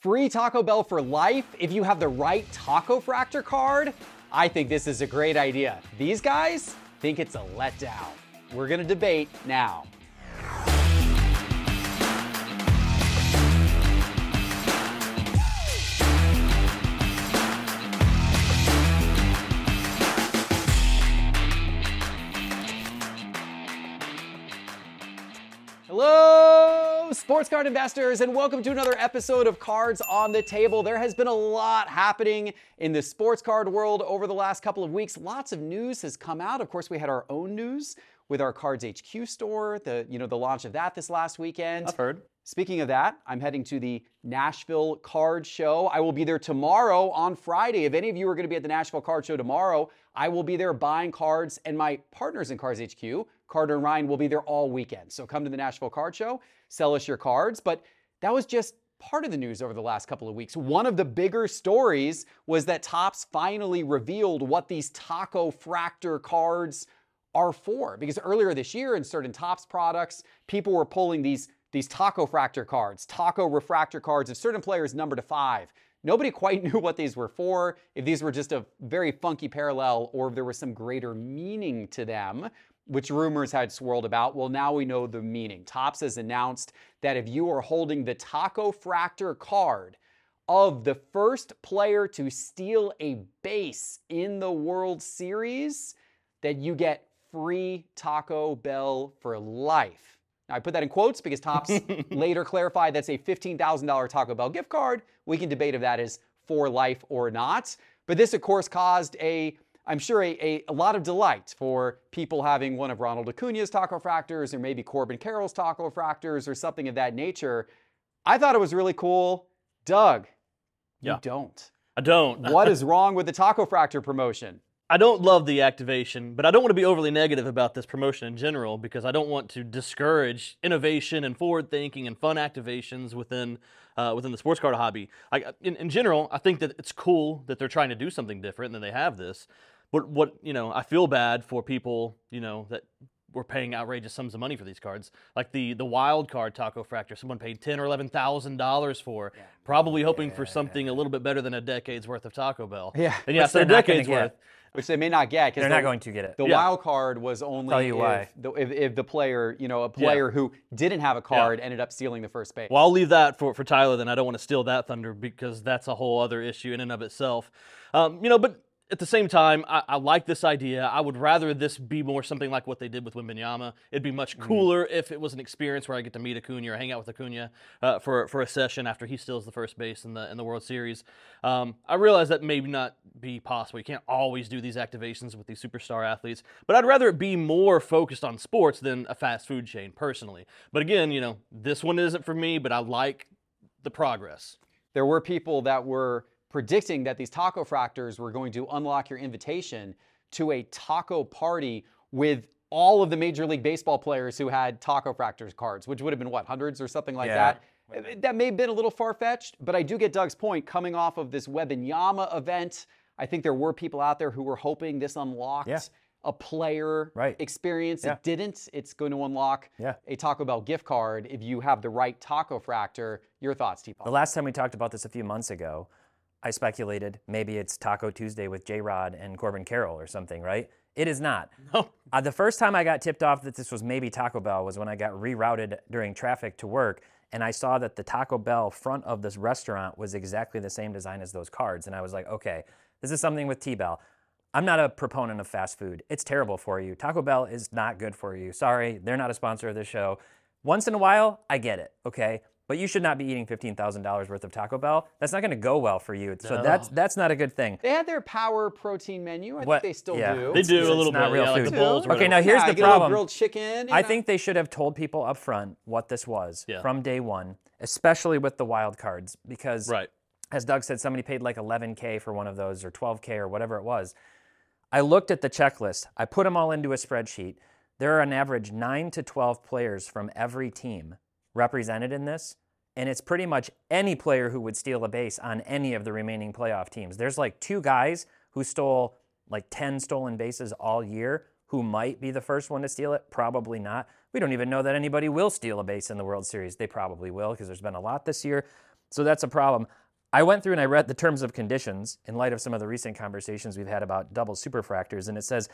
Free Taco Bell for life if you have the right Taco Fractor card? I think this is a great idea. These guys think it's a letdown. We're gonna debate now. Sports card investors, and welcome to another episode of Cards on the Table. There has been a lot happening in the sports card world over the last couple of weeks. Lots of news has come out. Of course, we had our own news with our Cards HQ store, the you know the launch of that this last weekend. I've heard. Speaking of that, I'm heading to the Nashville Card Show. I will be there tomorrow on Friday. If any of you are going to be at the Nashville Card Show tomorrow, I will be there buying cards, and my partners in Cards HQ, Carter and Ryan, will be there all weekend. So come to the Nashville Card Show, sell us your cards. But that was just part of the news over the last couple of weeks. One of the bigger stories was that Topps finally revealed what these Taco Fractor cards are for. Because earlier this year, in certain Topps products, people were pulling these these taco fractor cards, taco refractor cards of certain players number to five. Nobody quite knew what these were for, if these were just a very funky parallel or if there was some greater meaning to them, which rumors had swirled about. Well, now we know the meaning. Topps has announced that if you are holding the taco fractor card of the first player to steal a base in the World Series, that you get free Taco Bell for life. Now, I put that in quotes because Topps later clarified that's a $15,000 Taco Bell gift card. We can debate if that is for life or not. But this, of course, caused a, I'm sure, a, a, a lot of delight for people having one of Ronald Acuna's taco fractors or maybe Corbin Carroll's taco fractors or something of that nature. I thought it was really cool. Doug, Yeah. you don't. I don't. What is wrong with the taco fractor promotion? I don't love the activation, but I don't want to be overly negative about this promotion in general because I don't want to discourage innovation and forward thinking and fun activations within uh, within the sports card hobby. I, in, in general, I think that it's cool that they're trying to do something different and that they have this. But what you know, I feel bad for people you know that were paying outrageous sums of money for these cards, like the the wild card Taco Fractor. Someone paid ten or eleven thousand dollars for, probably hoping for something a little bit better than a decade's worth of Taco Bell. Yeah. and yes, they're they're not decades get. worth. Which they may not get. 'cause They're the- not going to get it. The Yeah. wild card was only Tell you if, why. The, if, if the player, you know, a player who didn't have a card ended up stealing the first base. Well, I'll leave that for, for Tyler. Then I don't want to steal that thunder because that's a whole other issue in and of itself. Um, you know, but at the same time, I, I like this idea. I would rather this be more something like what they did with Wembanyama. It'd be much cooler if it was an experience where I get to meet Acuna or hang out with Acuna uh, for for a session after he steals the first base in the in the World Series. Um, I realize that may not be possible. You can't always do these activations with these superstar athletes, but I'd rather it be more focused on sports than a fast food chain, personally. But again, you know, this one isn't for me. But I like the progress. there were people that were predicting that these taco fractors were going to unlock your invitation to a taco party with all of the Major League Baseball players who had taco fractors cards, which would have been what, hundreds or something like Yeah. that. That may have been a little far fetched, but I do get Doug's point coming off of this Wembanyama event. I think there were people out there who were hoping this unlocked Yeah. a player Right. experience. Yeah. It didn't. It's going to unlock Yeah. a Taco Bell gift card if you have the right taco fractor. Your thoughts, T. The last time we talked about this a few months ago, I speculated maybe it's Taco Tuesday with J Rod and Corbin Carroll or something, right? It is not. No. Uh, the first time I got tipped off that this was maybe Taco Bell was when I got rerouted during traffic to work, and I saw that the Taco Bell front of this restaurant was exactly the same design as those cards, and I was like, okay, this is something with T Bell. I'm not a proponent of fast food. It's terrible for you. Taco Bell is not good for you. Sorry, they're not a sponsor of this show. Once in a while, I get it, okay? But you should not be eating $15,000 worth of Taco Bell. That's not going to go well for you. So that's that's not a good thing. They had their power protein menu. I What- think they still yeah. do. They do It's a little not bit. real yeah, like food. the bowls. Okay, now here's Yeah, the get a problem. grilled chicken. I know. think they should have told people up front what this was Yeah. from day one, especially with the wild cards, because Right. as Doug said, somebody paid like 11K for one of those or 12K or whatever it was. I looked at the checklist. I put them all into a spreadsheet. There are an average 9 to 12 players from every team represented in this. And it's pretty much any player who would steal a base on any of the remaining playoff teams. There's like two guys who stole like 10 stolen bases all year who might be the first one to steal it. Probably not. We don't even know that anybody will steal a base in the World Series. They probably will because there's been a lot this year. So that's a problem. I went through and I read the terms of conditions in light of some of the recent conversations we've had about double superfractors, and it says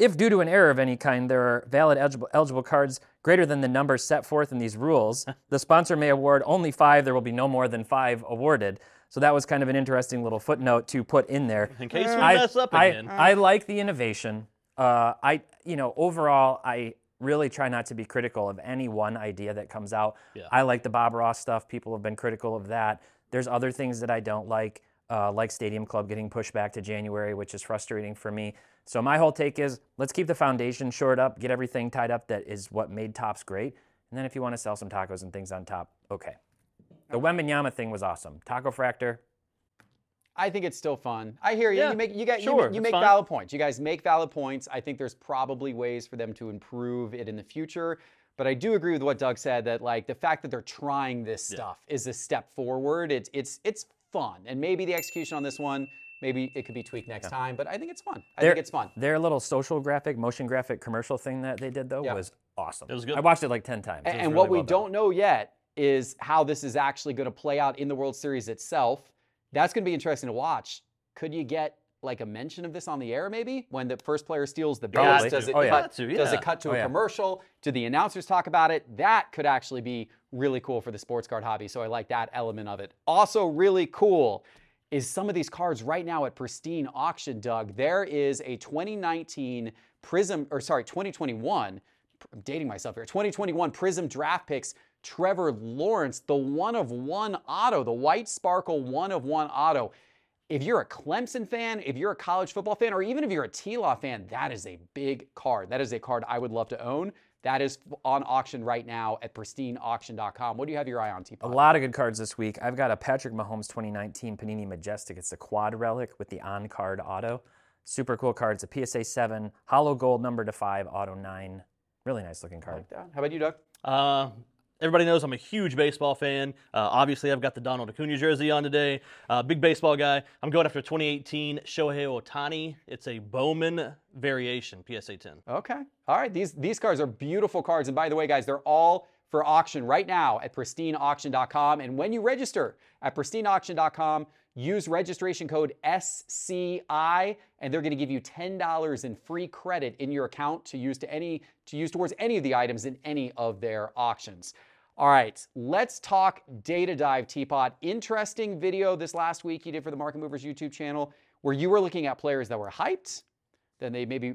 if due to an error of any kind there are valid eligible, eligible cards greater than the number set forth in these rules, the sponsor may award only five. There will be no more than five awarded. So that was kind of an interesting little footnote to put in there. In case we I, mess up I- again. I like the innovation. Uh, I, you know, overall, I really try not to be critical of any one idea that comes out. Yeah. I like the Bob Ross stuff. People have been critical of that. There's other things that I don't like, uh, like Stadium Club getting pushed back to January, which is frustrating for me. So my whole take is let's keep the foundation shored up, get everything tied up that is what made Topps great, and then if you want to sell some tacos and things on top, okay. The Wembanyama thing was awesome. Taco Fractor, I think it's still fun. I hear you. Yeah, you make you got sure, you, you make fine. valid points. You guys make valid points. I think there's probably ways for them to improve it in the future. But I do agree with what Doug said that like the fact that they're trying this stuff is a step forward. It's it's it's fun. And maybe the execution on this one, maybe it could be tweaked next time. But I think it's fun. I Their- think it's fun. Their little social graphic, motion graphic commercial thing that they did though Yeah. was awesome. It was good. I watched it like ten times. And, and really what we well don't know yet is how this is actually going to play out in the World Series itself. That's going to be interesting to watch. Could you get like a mention of this on the air maybe when the first player steals the base? Probably. Does it, Oh, yeah. cut, Got to, does it cut to Oh, a yeah. commercial? Do the announcers talk about it? That could actually be really cool for the sports card hobby. So I like that element of it. Also, really cool is some of these cards right now at Pristine Auction, Doug. There is a 2019 Prizm, or sorry, 2021 I'm dating myself here. 2021 Prizm Draft Picks, Trevor Lawrence, the one of one auto, the white sparkle one of one auto. If you're a Clemson fan, if you're a college football fan, or even if you're a T-Law fan, that is a big card. That is a card I would love to own. That is on auction right now at pristineauction.com. What do you have your eye on, A lot of good cards this week. I've got a Patrick Mahomes 2019 Panini Majestic. It's a quad relic with the on card auto. Super cool card. It's a PSA 7, hollow gold number to 5, auto 9. Really nice looking card. Yeah. How about you, Doug? Uh, everybody knows I'm a huge baseball fan. Uh, obviously, I've got the Ronald Acuna jersey on today. Uh, big baseball guy. I'm going after 2018 Shohei Ohtani. It's a Bowman variation, PSA 10. Okay. All right. These these cards are beautiful cards. And by the way, guys, they're all for auction right now at pristineauction.com. And when you register at pristineauction.com, use registration code SCI, and they're going to give you $10 in free credit in your account to use to any to use towards any of the items in any of their auctions. All right, let's talk data dive, Teapot. Interesting video this last week you did for the Market Movers YouTube channel where you were looking at players that were hyped, then they maybe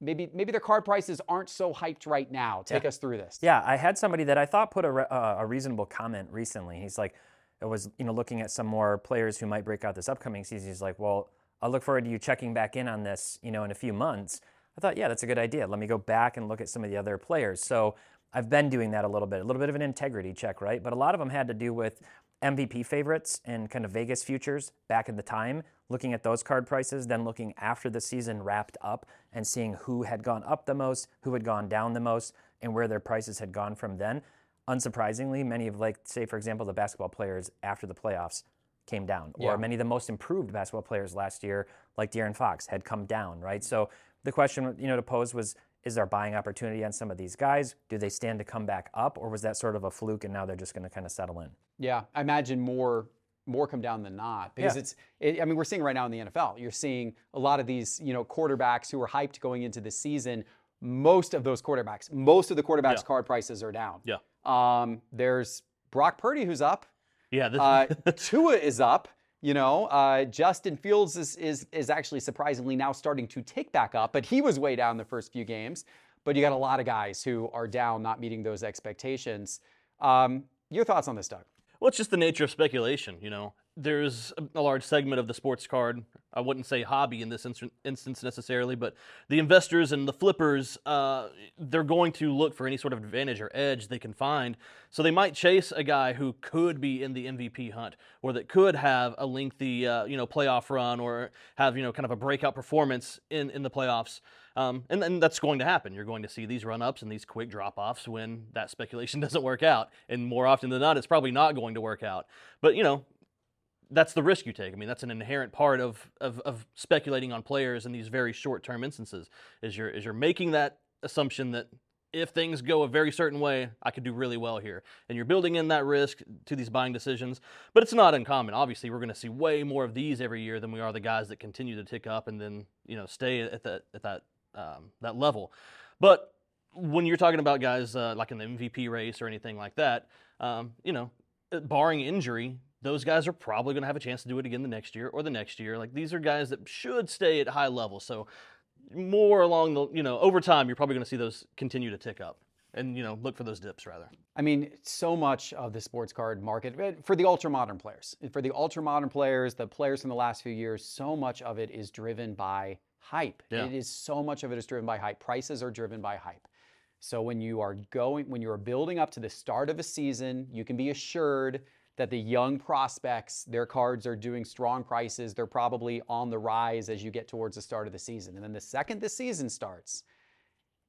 maybe maybe their card prices aren't so hyped right now. Take us through this. Yeah, I had somebody that I thought put a, re- uh, a reasonable comment recently. He's like, I was you know looking at some more players who might break out this upcoming season. He's like, well, I'll look forward to you checking back in on this, you know, in a few months. I thought, yeah, that's a good idea. Let me go back and look at some of the other players. So I've been doing that a little bit, a little bit of an integrity check, right? But a lot of them had to do with MVP favorites and kind of Vegas futures back in the time, looking at those card prices, then looking after the season wrapped up and seeing who had gone up the most, who had gone down the most, and where their prices had gone from then. Unsurprisingly, many of, like, say, for example, the basketball players after the playoffs came down, or many of the most improved basketball players last year, like De'Aaron Fox, had come down, right? So the question, you know, to pose was, is there buying opportunity on some of these guys? Do they stand to come back up, or was that sort of a fluke and now they're just going to kind of settle in? Yeah, I imagine more more come down than not because Yeah. it's. It, I mean, we're seeing right now in the NFL. You're seeing a lot of these, you know, quarterbacks who are hyped going into the season. Most of those quarterbacks, most of the quarterbacks' Yeah. card prices are down. Yeah. Um, there's Brock Purdy who's up. Yeah, this, Uh, Tua is up. You know, uh, Justin Fields is, is is actually surprisingly now starting to tick back up, but he was way down the first few games. But you got a lot of guys who are down, not meeting those expectations. Um, your thoughts on this, Doug? Well, it's just the nature of speculation. You know, there's a- large segment of the sports card. I wouldn't say hobby in this inst- instance necessarily, but the investors and the flippers, uh, they're going to look for any sort of advantage or edge they can find. So they might chase a guy who could be in the MVP hunt, or that could have a lengthy, uh, you know, playoff run, or have you know kind of a breakout performance in in the playoffs. Um, and then that's going to happen. You're going to see these run ups and these quick drop offs when that speculation doesn't work out. And more often than not, it's probably not going to work out. But, you know, that's the risk you take. I mean, that's an inherent part of, of, of speculating on players in these very short term instances is you're, is you're making that assumption that if things go a very certain way, I could do really well here. And you're building in that risk to these buying decisions, but it's not uncommon. Obviously, we're going to see way more of these every year than we are the guys that continue to tick up and then you know stay at that at that um, that level. But when you're talking about guys uh, like in the MVP race or anything like that, um, you know, barring injury, those guys are probably going to have a chance to do it again the next year or the next year. Like these are guys that should stay at high level. So more along the, you know, over time, you're probably going to see those continue to tick up and, you know, look for those dips rather. I mean, so much of the sports card market eh, for the ultra modern players, for the ultra modern players, the players from the last few years, so much of it is driven by hype. Yeah. It is so much of it is driven by hype. Prices are driven by hype. So when you are going, when you are building up to the start of a season, you can be assured that the young prospects, their cards are doing strong prices. They're probably on the rise as you get towards the start of the season. And then the second the season starts,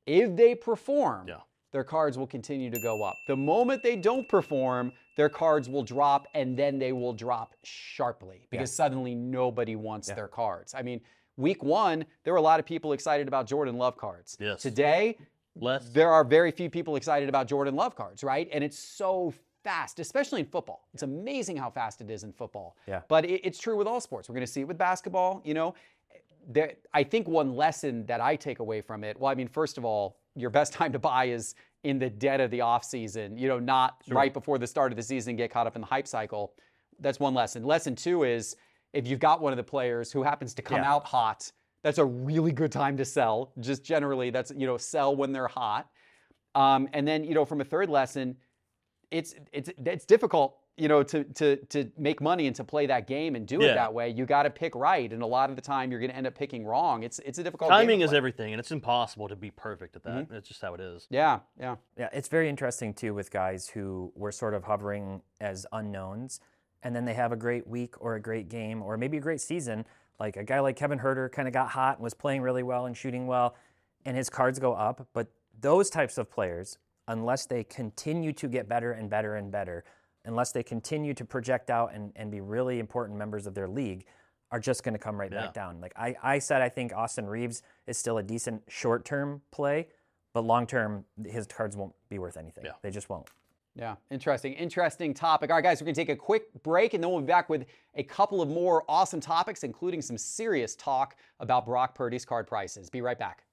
if they perform, Yeah. their cards will continue to go up. The moment they don't perform, their cards will drop and then they will drop sharply because suddenly nobody wants their cards. I mean, week one, there were a lot of people excited about Jordan Love cards. Yes. Today, Less. there are very few people excited about Jordan Love cards, right? And it's so fast, especially in football. It's amazing how fast it is in football. Yeah. But it, it's true with all sports. We're going to see it with basketball. You know, there, I think one lesson that I take away from it. Well, I mean, first of all, your best time to buy is in the dead of the off season. You know, not right before the start of the season. and Get caught up in the hype cycle. That's one lesson. Lesson two is if you've got one of the players who happens to come Yeah. out hot, that's a really good time to sell. Just generally, that's you know, sell when they're hot. Um, and then you know, from a third lesson, it's it's it's difficult you know to to to make money and to play that game and do it that way. You got to pick right, and a lot of the time you're going to end up picking wrong. It's it's a difficult game Timing is everything, and it's impossible to be perfect at that. Mm-hmm. It's just how it is. Yeah, yeah. Yeah, it's very interesting too with guys who were sort of hovering as unknowns, and then they have a great week or a great game or maybe a great season. Like a guy like Kevin Huerter kind of got hot and was playing really well and shooting well, and his cards go up. But those types of players, unless they continue to get better and better and better, unless they continue to project out and, and be really important members of their league, are just going to come right Yeah. back down. Like I, I said, I think Austin Reaves is still a decent short term play, but long term, his cards won't be worth anything. Yeah. They just won't. Yeah, interesting, interesting topic. All right, guys, we're gonna take a quick break and then we'll be back with a couple of more awesome topics, including some serious talk about Brock Purdy's card prices. Be right back.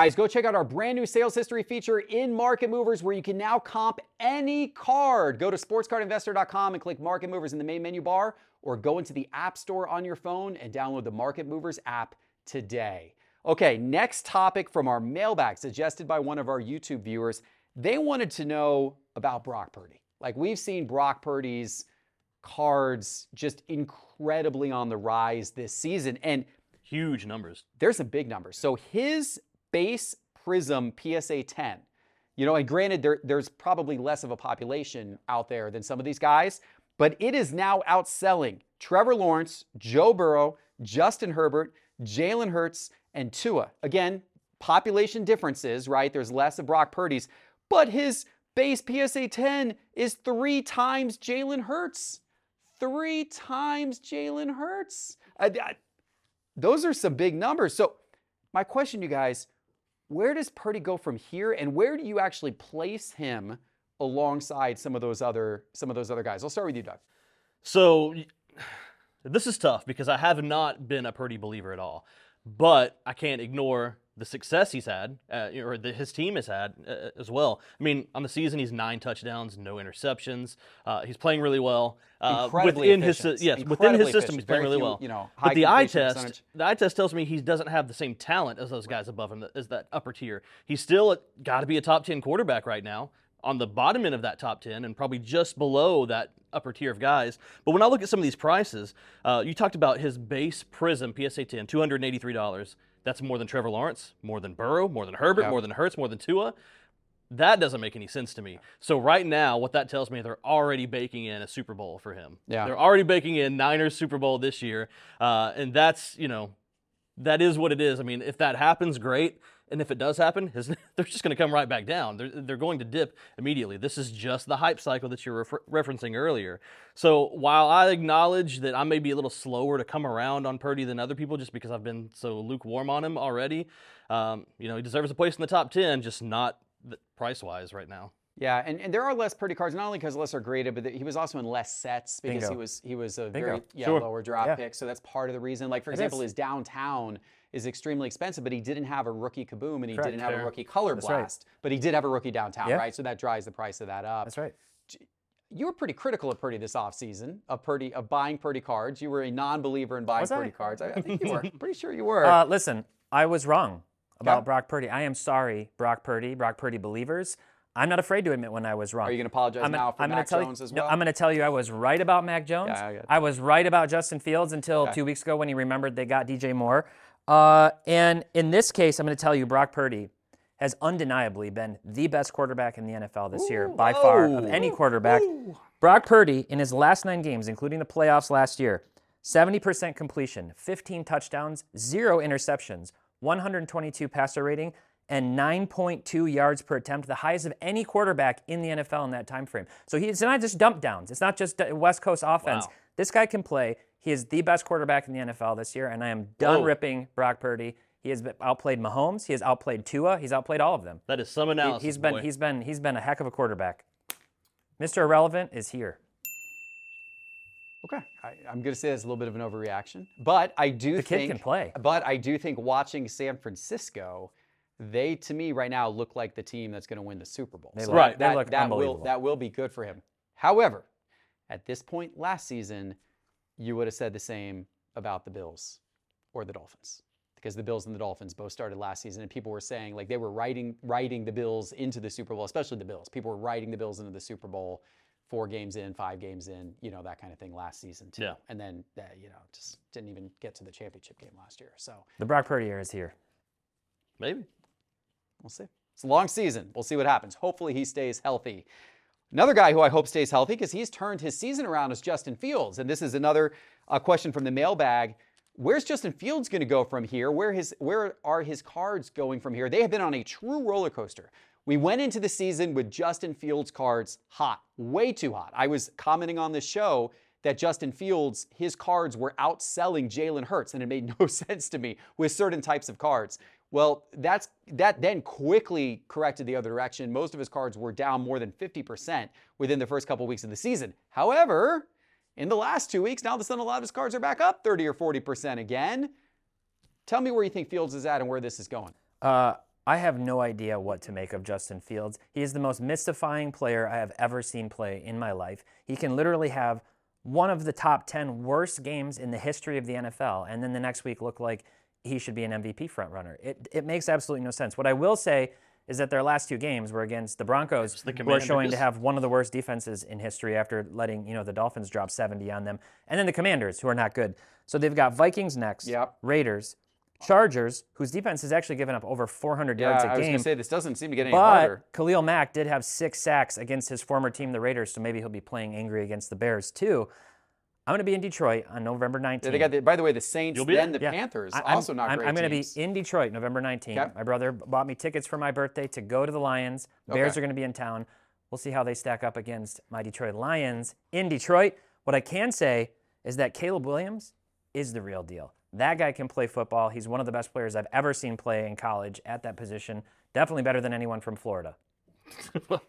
Guys, go check out our brand new sales history feature in Market Movers where you can now comp any card. Go to sportscardinvestor.com and click Market Movers in the main menu bar or go into the App Store on your phone and download the Market Movers app today. Okay, next topic from our mailbag suggested by one of our YouTube viewers. They wanted to know about Brock Purdy. Like we've seen Brock Purdy's cards just incredibly on the rise this season. And Huge numbers. there's some big numbers. So his base Prizm PSA 10, you know, and granted, there, there's probably less of a population out there than some of these guys, but it is now outselling Trevor Lawrence, Joe Burrow, Justin Herbert, Jalen Hurts, and Tua. Again, population differences, right? There's less of Brock Purdy's, but his base PSA 10 is three times Jalen Hurts. Three times Jalen Hurts. I- I- those are some big numbers. So, my question, you guys, where does Purdy go from here, and where do you actually place him alongside some of those other some of those other guys? I'll start with you, Doug. So this is tough because I have not been a Purdy believer at all, but I can't ignore the success he's had, uh, or that his team has had uh, as well. I mean, on the season, he's nine touchdowns, no interceptions. Uh, he's playing really well. Uh, Incredibly within his efficient. sy- yes, within his system, efficient. he's playing Very really few, well. you know, high but the eye test, percentage. the eye test tells me he doesn't have the same talent as those guys above him, as that upper tier. He's still got to be a top ten quarterback right now. On the bottom end of that top 10 and probably just below that upper tier of guys. But when I look at some of these prices, uh, you talked about his base Prizm PSA 10, $283. That's more than Trevor Lawrence, more than Burrow, more than Herbert, Yeah. more than Hurts, more than Tua. That doesn't make any sense to me. So right now, what that tells me, they're already baking in a Super Bowl for him. Yeah. They're already baking in Niners Super Bowl this year, uh, and that's you know, that is what it is. I mean, if that happens, great. And if it does happen, his, they're just going to come right back down. They're, they're going to dip immediately. This is just the hype cycle that you're refer- referencing earlier. So while I acknowledge that I may be a little slower to come around on Purdy than other people just because I've been so lukewarm on him already, um, you know, he deserves a place in the top 10, just not price wise right now. Yeah, and, and there are less Purdy cards, not only because less are graded, but he was also in less sets because Bingo. he was he was a Bingo. very yeah, Sure. lower drop Yeah. pick. So that's part of the reason. Like for It example, is. his downtown is extremely expensive, but he didn't have a rookie kaboom and he Correct. didn't have a rookie color That's right. blast, but he did have a rookie downtown, Yeah. right? So that drives the price of that up. That's right. You were pretty critical of Purdy this offseason, of Purdy of buying Purdy cards. You were a non-believer in buying Was I? Purdy cards. I, I think you were. pretty sure you were. Uh, listen, I was wrong about. Brock Purdy. I am sorry, Brock Purdy, Brock Purdy believers. I'm not afraid to admit when I was wrong. Are you going to apologize I'm now for I'm Mac tell Jones you, as no. I'm going to tell you I was right about Mac Jones. Yeah, I. I was right about Justin Fields until Okay. two weeks ago when he remembered they got DJ Moore. Uh, and in this case, I'm going to tell you Brock Purdy has undeniably been the best quarterback in the NFL this year by far of any quarterback. Brock Purdy, in his last nine games, including the playoffs last year, 70% completion, 15 touchdowns, zero interceptions, 122 passer rating, and 9.2 yards per attempt, the highest of any quarterback in the NFL in that time frame. So he- it's not just dump downs. It's not just uh, West Coast offense. Wow. This guy can play. He is the best quarterback in the NFL this year, and I am done Whoa. ripping Brock Purdy. He has outplayed Mahomes. He has outplayed Tua. He's outplayed all of them. That is some He- analysis. he's been boy. he's been he's been a heck of a quarterback. Mr. Irrelevant is here. Okay, I, I'm going to say that's a little bit of an overreaction, but I do The kid think can play. But I do think watching San Francisco, they to me right now look like the team that's going to win the Super Bowl. They So look- that, they that, look that will that will be good for him. However, at this point last season, you would have said the same about the Bills or the Dolphins. Because the Bills and the Dolphins both started last season, and people were saying like they were writing writing the Bills into the Super Bowl, especially the Bills. People were writing the Bills into the Super Bowl four games in, five games in, you know, that kind of thing last season too. Yeah. And then, uh, you know, just didn't even get to the championship game last year. So The Brock Purdy era is here. Maybe. We'll see. It's a long season. We'll see what happens. Hopefully, he stays healthy. Another guy who I hope stays healthy because he's turned his season around is Justin Fields. And this is another uh, question from the mailbag. Where's Justin Fields going to go from here? Where his where are his cards going from here? They have been on a true roller coaster. We went into the season with Justin Fields cards hot, way too hot. I was commenting on the show that Justin Fields, his cards were outselling Jalen Hurts, and it made no sense to me with certain types of cards. Well, that's that then quickly corrected the other direction. Most of his cards were down more than 50% within the first couple of weeks of the season. However, in the last two weeks, now all of a sudden a lot of his cards are back up 30 or 40% again. Tell me where you think Fields is at and where this is going. Uh, I have no idea what to make of Justin Fields. He is the most mystifying player I have ever seen play in my life. He can literally have one of the top 10 worst games in the history of the NFL, and then the next week look like he should be an MVP frontrunner. It, it makes absolutely no sense. What I will say is that their last two games were against the Broncos, the who are showing to have one of the worst defenses in history after letting you know the Dolphins drop 70 on them, and then the Commanders, who are not good. So they've got Vikings next, Yep. Raiders, Chargers, whose defense has actually given up over 400 yards a I was game. going to say this doesn't seem to get any But harder. Khalil Mack did have six sacks against his former team, the Raiders, so maybe he'll be playing angry against the Bears too. I'm going to be in Detroit on November 19th. They got the, by the way, the Saints, You'll be then there? the Yeah. Panthers, I- I'm- also not I'm, great I'm going to be in Detroit November 19th. Okay. My brother bought me tickets for my birthday to go to the Lions. Bears Okay. are going to be in town. We'll see how they stack up against my Detroit Lions in Detroit. What I can say is that Caleb Williams is the real deal. That guy can play football. He's one of the best players I've ever seen play in college at that position. Definitely better than anyone from Florida.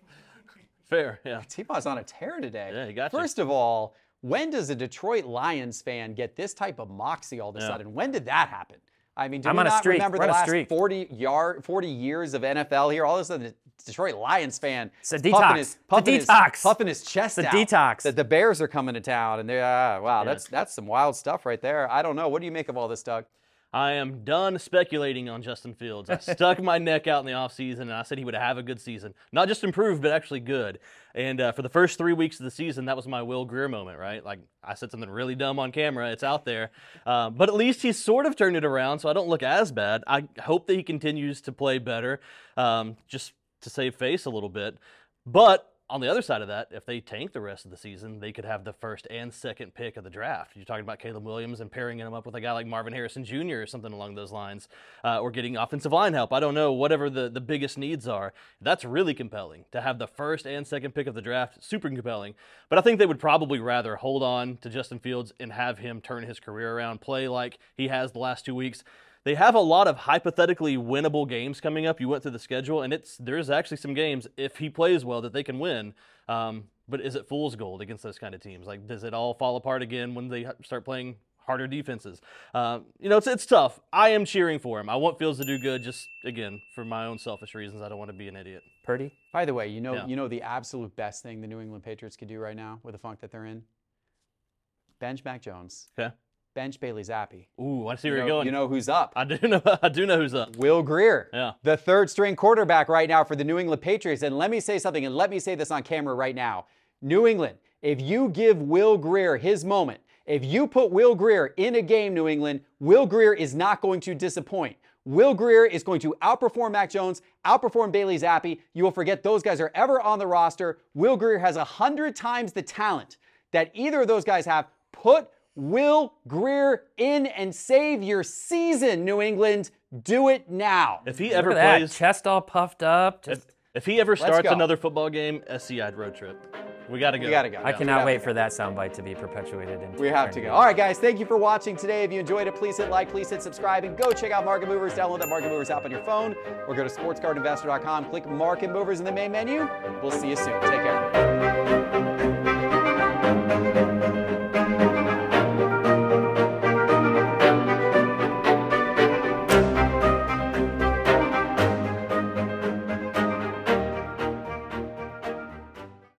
Fair, yeah. T-Paw's on a tear today. Yeah, he got you. First of all, when does a Detroit Lions fan get this type of moxie all of a Yeah. sudden? When did that happen? I mean, do I'm we a not remember We're the last 40 yard, 40 years of NFL here? All of a sudden, the Detroit Lions fan It's a is puffing detox. his, It's a puffing his- puffing his chest It's a out detox. That the Bears are coming to town, and they're ah, wow, Yeah. that's that's some wild stuff right there. I don't know. What do you make of all this, Doug? I am done speculating on Justin Fields. I stuck my neck out in the offseason and I said he would have a good season. Not just improve, but actually good. And uh, for the first three weeks of the season, that was my Will Grier moment, right? Like I said something really dumb on camera. It's out there. Uh, but at least he's sort of turned it around, so I don't look as bad. I hope that he continues to play better. Um, just to save face a little bit. But on the other side of that, if they tank the rest of the season, they could have the first and second pick of the draft. You're talking about Caleb Williams and pairing him up with a guy like Marvin Harrison Jr. or something along those lines, uh, or getting offensive line help. I don't know, whatever the, the biggest needs are. That's really compelling to have the first and second pick of the draft. Super compelling. But I think they would probably rather hold on to Justin Fields and have him turn his career around, play like he has the last two weeks they have a lot of hypothetically winnable games coming up. You went through the schedule, and it's there's actually some games if he plays well that they can win. Um, but is it fool's gold against those kind of teams? Like, does it all fall apart again when they start playing harder defenses? Uh, you know, it's it's tough. I am cheering for him. I want Fields to do good. Just again, for my own selfish reasons, I don't want to be an idiot. Purdy. By the way, you know, Yeah. you know the absolute best thing the New England Patriots could do right now with the funk that they're in. Bench Mac Jones. Okay. Bench Bailey Zappe. Ooh, I see where know, you're going. you know who's up? I do know. I do know who's up. Will Grier, Yeah. the third string quarterback right now for the New England Patriots. And let me say something, and let me say this on camera right now. New England, if you give Will Grier his moment, if you put Will Grier in a game, New England, Will Grier is not going to disappoint. Will Grier is going to outperform Mac Jones, outperform Bailey Zappe. You will forget those guys are ever on the roster. Will Grier has a hundred times the talent that either of those guys have. Put Will Grier in and save your season, New England. Do it now. If he Look ever at that. plays, Chest all puffed up. Just, if, if he ever starts another football game, SCI road trip. We got to go. We gotta go. I Yeah. cannot wait to for that soundbite to be perpetuated. Into We have to go. eternity. All right, guys, thank you for watching today. If you enjoyed it, please hit like, please hit subscribe, and go check out Market Movers. Download that Market Movers app on your phone or go to sportscardinvestor.com, click Market Movers in the main menu. We'll see you soon. Take care.